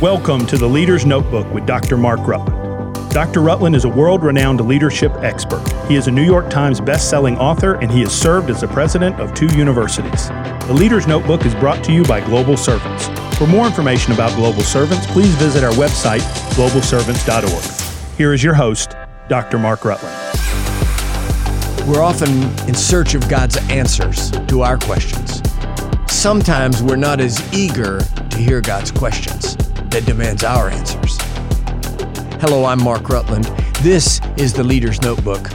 Welcome to the Leader's Notebook with Dr. Mark Rutland. Dr. Rutland is a world renowned leadership expert. He is a New York Times best-selling author and he has served as the president of two universities. The Leader's Notebook is brought to you by Global Servants. For more information about Global Servants, please visit our website, globalservants.org. Here is your host, Dr. Mark Rutland. We're often in search of God's answers to our questions. Sometimes we're not as eager to hear God's questions that demands our answers. Hello, I'm Mark Rutland. This is the Leader's Notebook.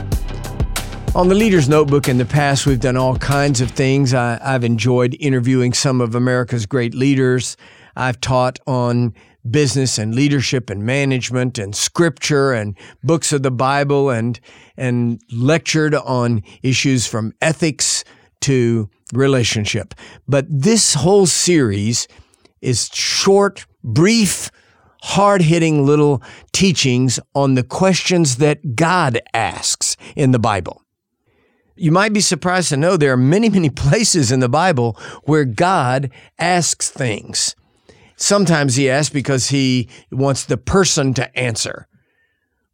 On the Leader's Notebook in the past, we've done all kinds of things. I, have enjoyed interviewing some of America's great leaders. I've taught on business and leadership and management and scripture and books of the Bible and and lectured on issues from ethics to relationship. But this whole series is short, brief, hard hitting little teachings on the questions that God asks in the Bible. You might be surprised to know there are many, many places in the Bible where God asks things. Sometimes he asks because he wants the person to answer.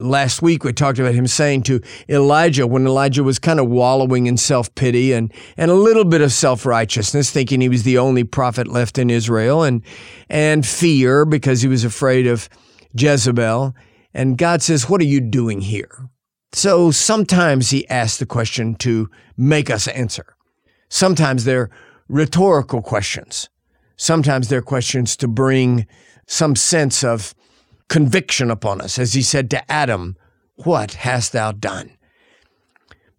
Last week we talked about him saying to Elijah when Elijah was kind of wallowing in self-pity and and a little bit of self-righteousness thinking he was the only prophet left in Israel and and fear because he was afraid of Jezebel and God says what are you doing here? So sometimes he asks the question to make us answer. Sometimes they're rhetorical questions. Sometimes they're questions to bring some sense of conviction upon us, as he said to Adam, What hast thou done?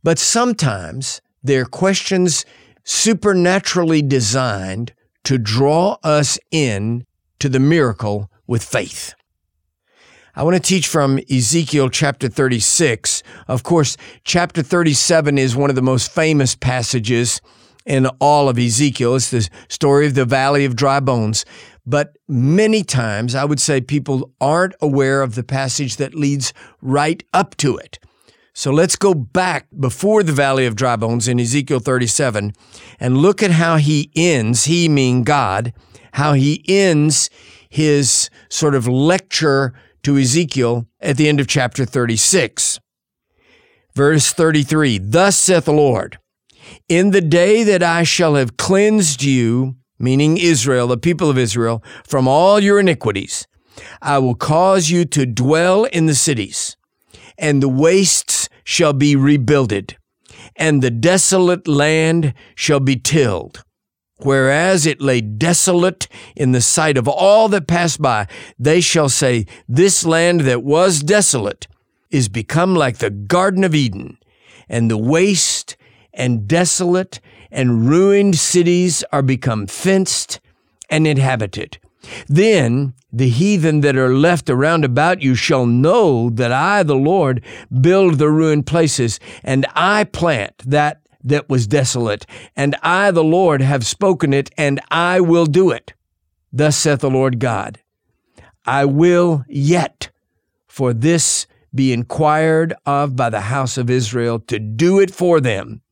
But sometimes they're questions supernaturally designed to draw us in to the miracle with faith. I want to teach from Ezekiel chapter 36. Of course, chapter 37 is one of the most famous passages in all of Ezekiel. It's the story of the valley of dry bones. But many times, I would say people aren't aware of the passage that leads right up to it. So let's go back before the Valley of Dry Bones in Ezekiel 37 and look at how he ends, he mean God, how he ends his sort of lecture to Ezekiel at the end of chapter 36. Verse 33 Thus saith the Lord, In the day that I shall have cleansed you meaning Israel, the people of Israel, from all your iniquities. I will cause you to dwell in the cities, and the wastes shall be rebuilded, and the desolate land shall be tilled. Whereas it lay desolate in the sight of all that passed by, they shall say, This land that was desolate is become like the Garden of Eden, and the waste and desolate and ruined cities are become fenced and inhabited. Then the heathen that are left around about you shall know that I, the Lord, build the ruined places, and I plant that that was desolate, and I, the Lord, have spoken it, and I will do it. Thus saith the Lord God I will yet for this be inquired of by the house of Israel to do it for them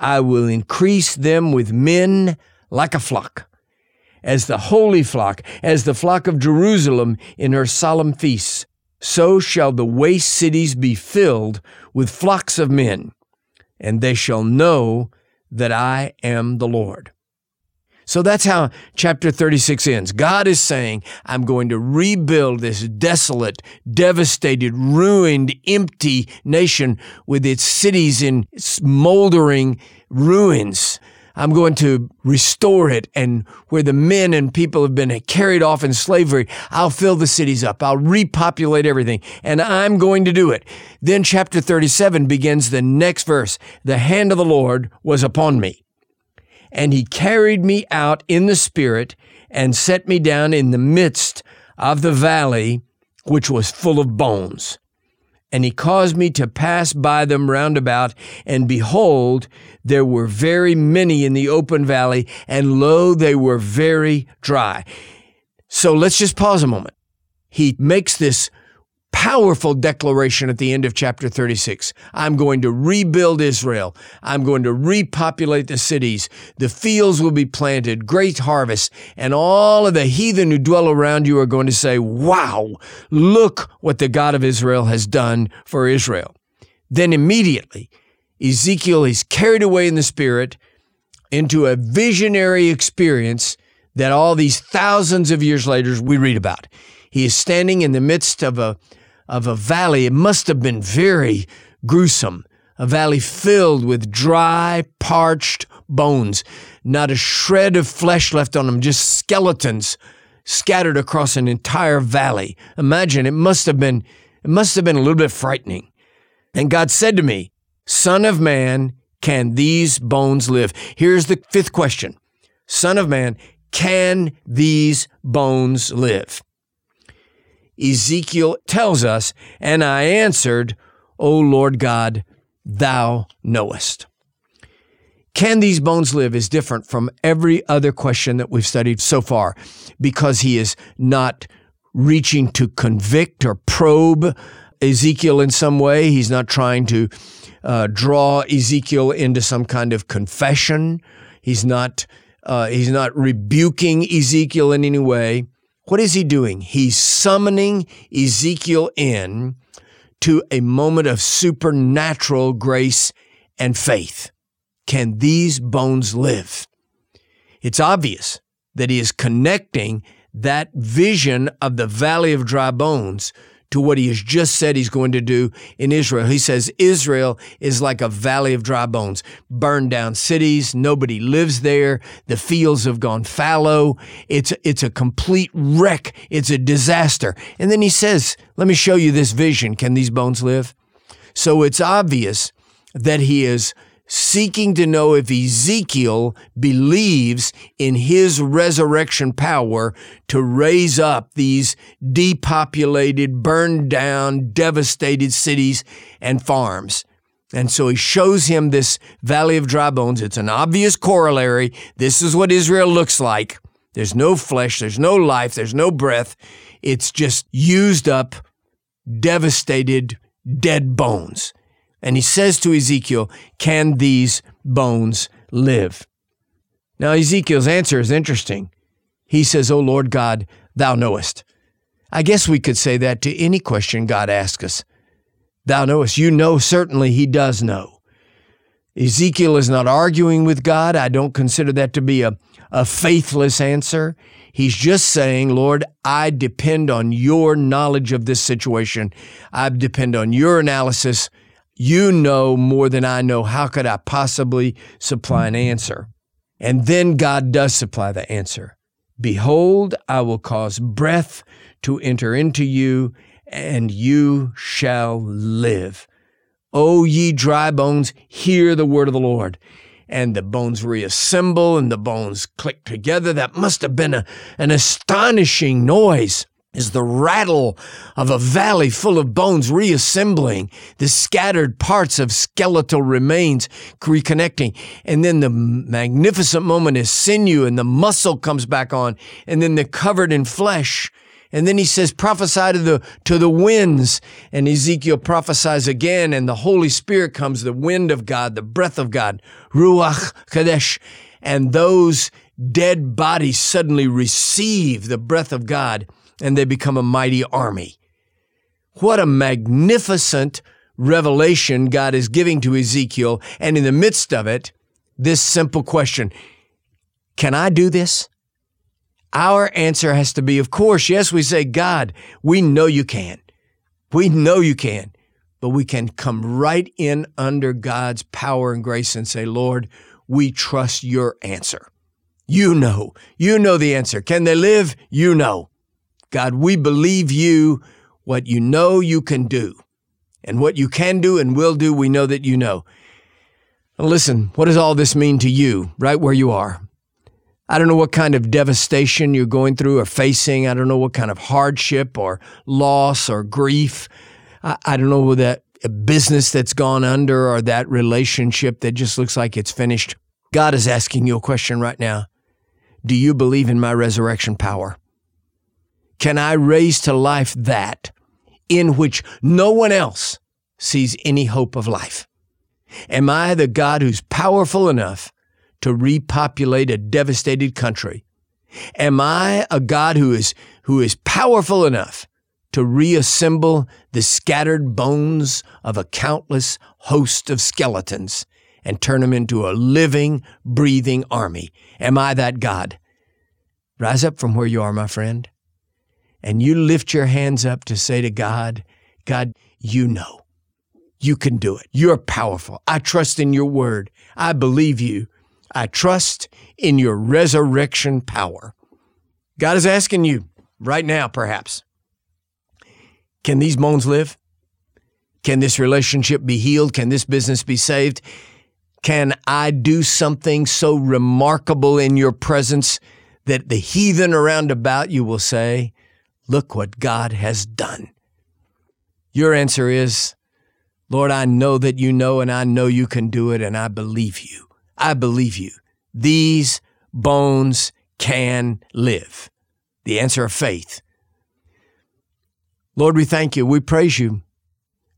I will increase them with men like a flock, as the holy flock, as the flock of Jerusalem in her solemn feasts. So shall the waste cities be filled with flocks of men, and they shall know that I am the Lord. So that's how chapter 36 ends. God is saying, I'm going to rebuild this desolate, devastated, ruined, empty nation with its cities in smoldering ruins. I'm going to restore it. And where the men and people have been carried off in slavery, I'll fill the cities up. I'll repopulate everything. And I'm going to do it. Then chapter 37 begins the next verse. The hand of the Lord was upon me and he carried me out in the spirit and set me down in the midst of the valley, which was full of bones. And he caused me to pass by them round about, and behold, there were very many in the open valley, and lo, they were very dry. So let's just pause a moment. He makes this powerful declaration at the end of chapter 36. I'm going to rebuild Israel. I'm going to repopulate the cities. The fields will be planted, great harvest, and all of the heathen who dwell around you are going to say, wow, look what the God of Israel has done for Israel. Then immediately, Ezekiel is carried away in the spirit into a visionary experience that all these thousands of years later we read about. He is standing in the midst of a of a valley. It must have been very gruesome. A valley filled with dry, parched bones. Not a shred of flesh left on them, just skeletons scattered across an entire valley. Imagine it must have been it must have been a little bit frightening. And God said to me, Son of man, can these bones live? Here's the fifth question. Son of man, can these bones live? Ezekiel tells us, and I answered, O Lord God, thou knowest. Can these bones live is different from every other question that we've studied so far because he is not reaching to convict or probe Ezekiel in some way. He's not trying to uh, draw Ezekiel into some kind of confession. He's not uh, he's not rebuking Ezekiel in any way. What is he doing? He's summoning Ezekiel in to a moment of supernatural grace and faith. Can these bones live? It's obvious that he is connecting that vision of the valley of dry bones to what he has just said he's going to do in Israel. He says Israel is like a valley of dry bones, burned down cities, nobody lives there, the fields have gone fallow. It's it's a complete wreck. It's a disaster. And then he says, "Let me show you this vision. Can these bones live?" So it's obvious that he is seeking to know if Ezekiel believes in his resurrection power to raise up these depopulated, burned down, devastated cities and farms. And so he shows him this valley of dry bones. It's an obvious corollary. This is what Israel looks like. There's no flesh, there's no life, there's no breath. It's just used up, devastated, dead bones. And he says to Ezekiel, Can these bones live? Now, Ezekiel's answer is interesting. He says, O Lord God, thou knowest. I guess we could say that to any question God asks us. Thou knowest. You know, certainly he does know. Ezekiel is not arguing with God. I don't consider that to be a, a faithless answer. He's just saying, Lord, I depend on your knowledge of this situation. I depend on your analysis. You know more than I know. How could I possibly supply an answer? And then God does supply the answer. Behold, I will cause breath to enter into you, and you shall live. O ye dry bones, hear the word of the Lord. And the bones reassemble and the bones click together. That must have been a, an astonishing noise is the rattle of a valley full of bones reassembling, the scattered parts of skeletal remains reconnecting. And then the magnificent moment is sinew and the muscle comes back on, and then they're covered in flesh. And then he says, prophesy to the, to the winds. And Ezekiel prophesies again, and the Holy Spirit comes, the wind of God, the breath of God, Ruach Kadesh. And those dead bodies suddenly receive the breath of God and they become a mighty army. What a magnificent revelation God is giving to Ezekiel. And in the midst of it, this simple question Can I do this? Our answer has to be, of course, yes, we say, God, we know you can. We know you can. But we can come right in under God's power and grace and say, Lord, we trust your answer. You know, you know the answer. Can they live? You know. God, we believe you what you know you can do. And what you can do and will do, we know that you know. Now listen, what does all this mean to you right where you are? I don't know what kind of devastation you're going through or facing. I don't know what kind of hardship or loss or grief. I, I don't know that business that's gone under or that relationship that just looks like it's finished. God is asking you a question right now. Do you believe in my resurrection power? Can I raise to life that in which no one else sees any hope of life? Am I the God who's powerful enough to repopulate a devastated country? Am I a God who is, who is powerful enough to reassemble the scattered bones of a countless host of skeletons and turn them into a living, breathing army? Am I that God? Rise up from where you are, my friend, and you lift your hands up to say to God, God, you know. You can do it. You're powerful. I trust in your word. I believe you. I trust in your resurrection power. God is asking you right now, perhaps, can these bones live? Can this relationship be healed? Can this business be saved? Can I do something so remarkable in your presence that the heathen around about you will say, Look what God has done? Your answer is, Lord, I know that you know, and I know you can do it, and I believe you. I believe you. These bones can live. The answer of faith. Lord, we thank you. We praise you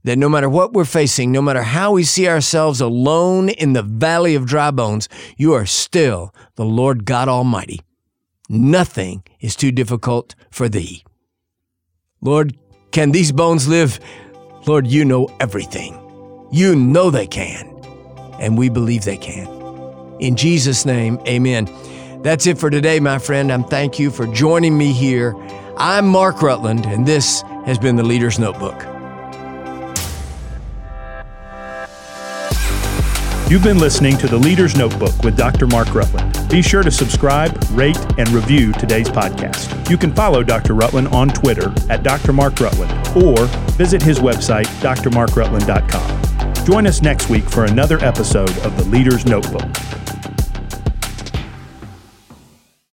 that no matter what we're facing, no matter how we see ourselves alone in the valley of dry bones, you are still the Lord God Almighty. Nothing is too difficult for thee. Lord, can these bones live? Lord, you know everything. You know they can, and we believe they can. In Jesus' name, amen. That's it for today, my friend. I'm thank you for joining me here. I'm Mark Rutland, and this has been the Leader's Notebook. You've been listening to the Leader's Notebook with Dr. Mark Rutland. Be sure to subscribe, rate, and review today's podcast. You can follow Dr. Rutland on Twitter at Dr. Mark Rutland or visit his website, drmarkrutland.com. Join us next week for another episode of the Leader's Notebook.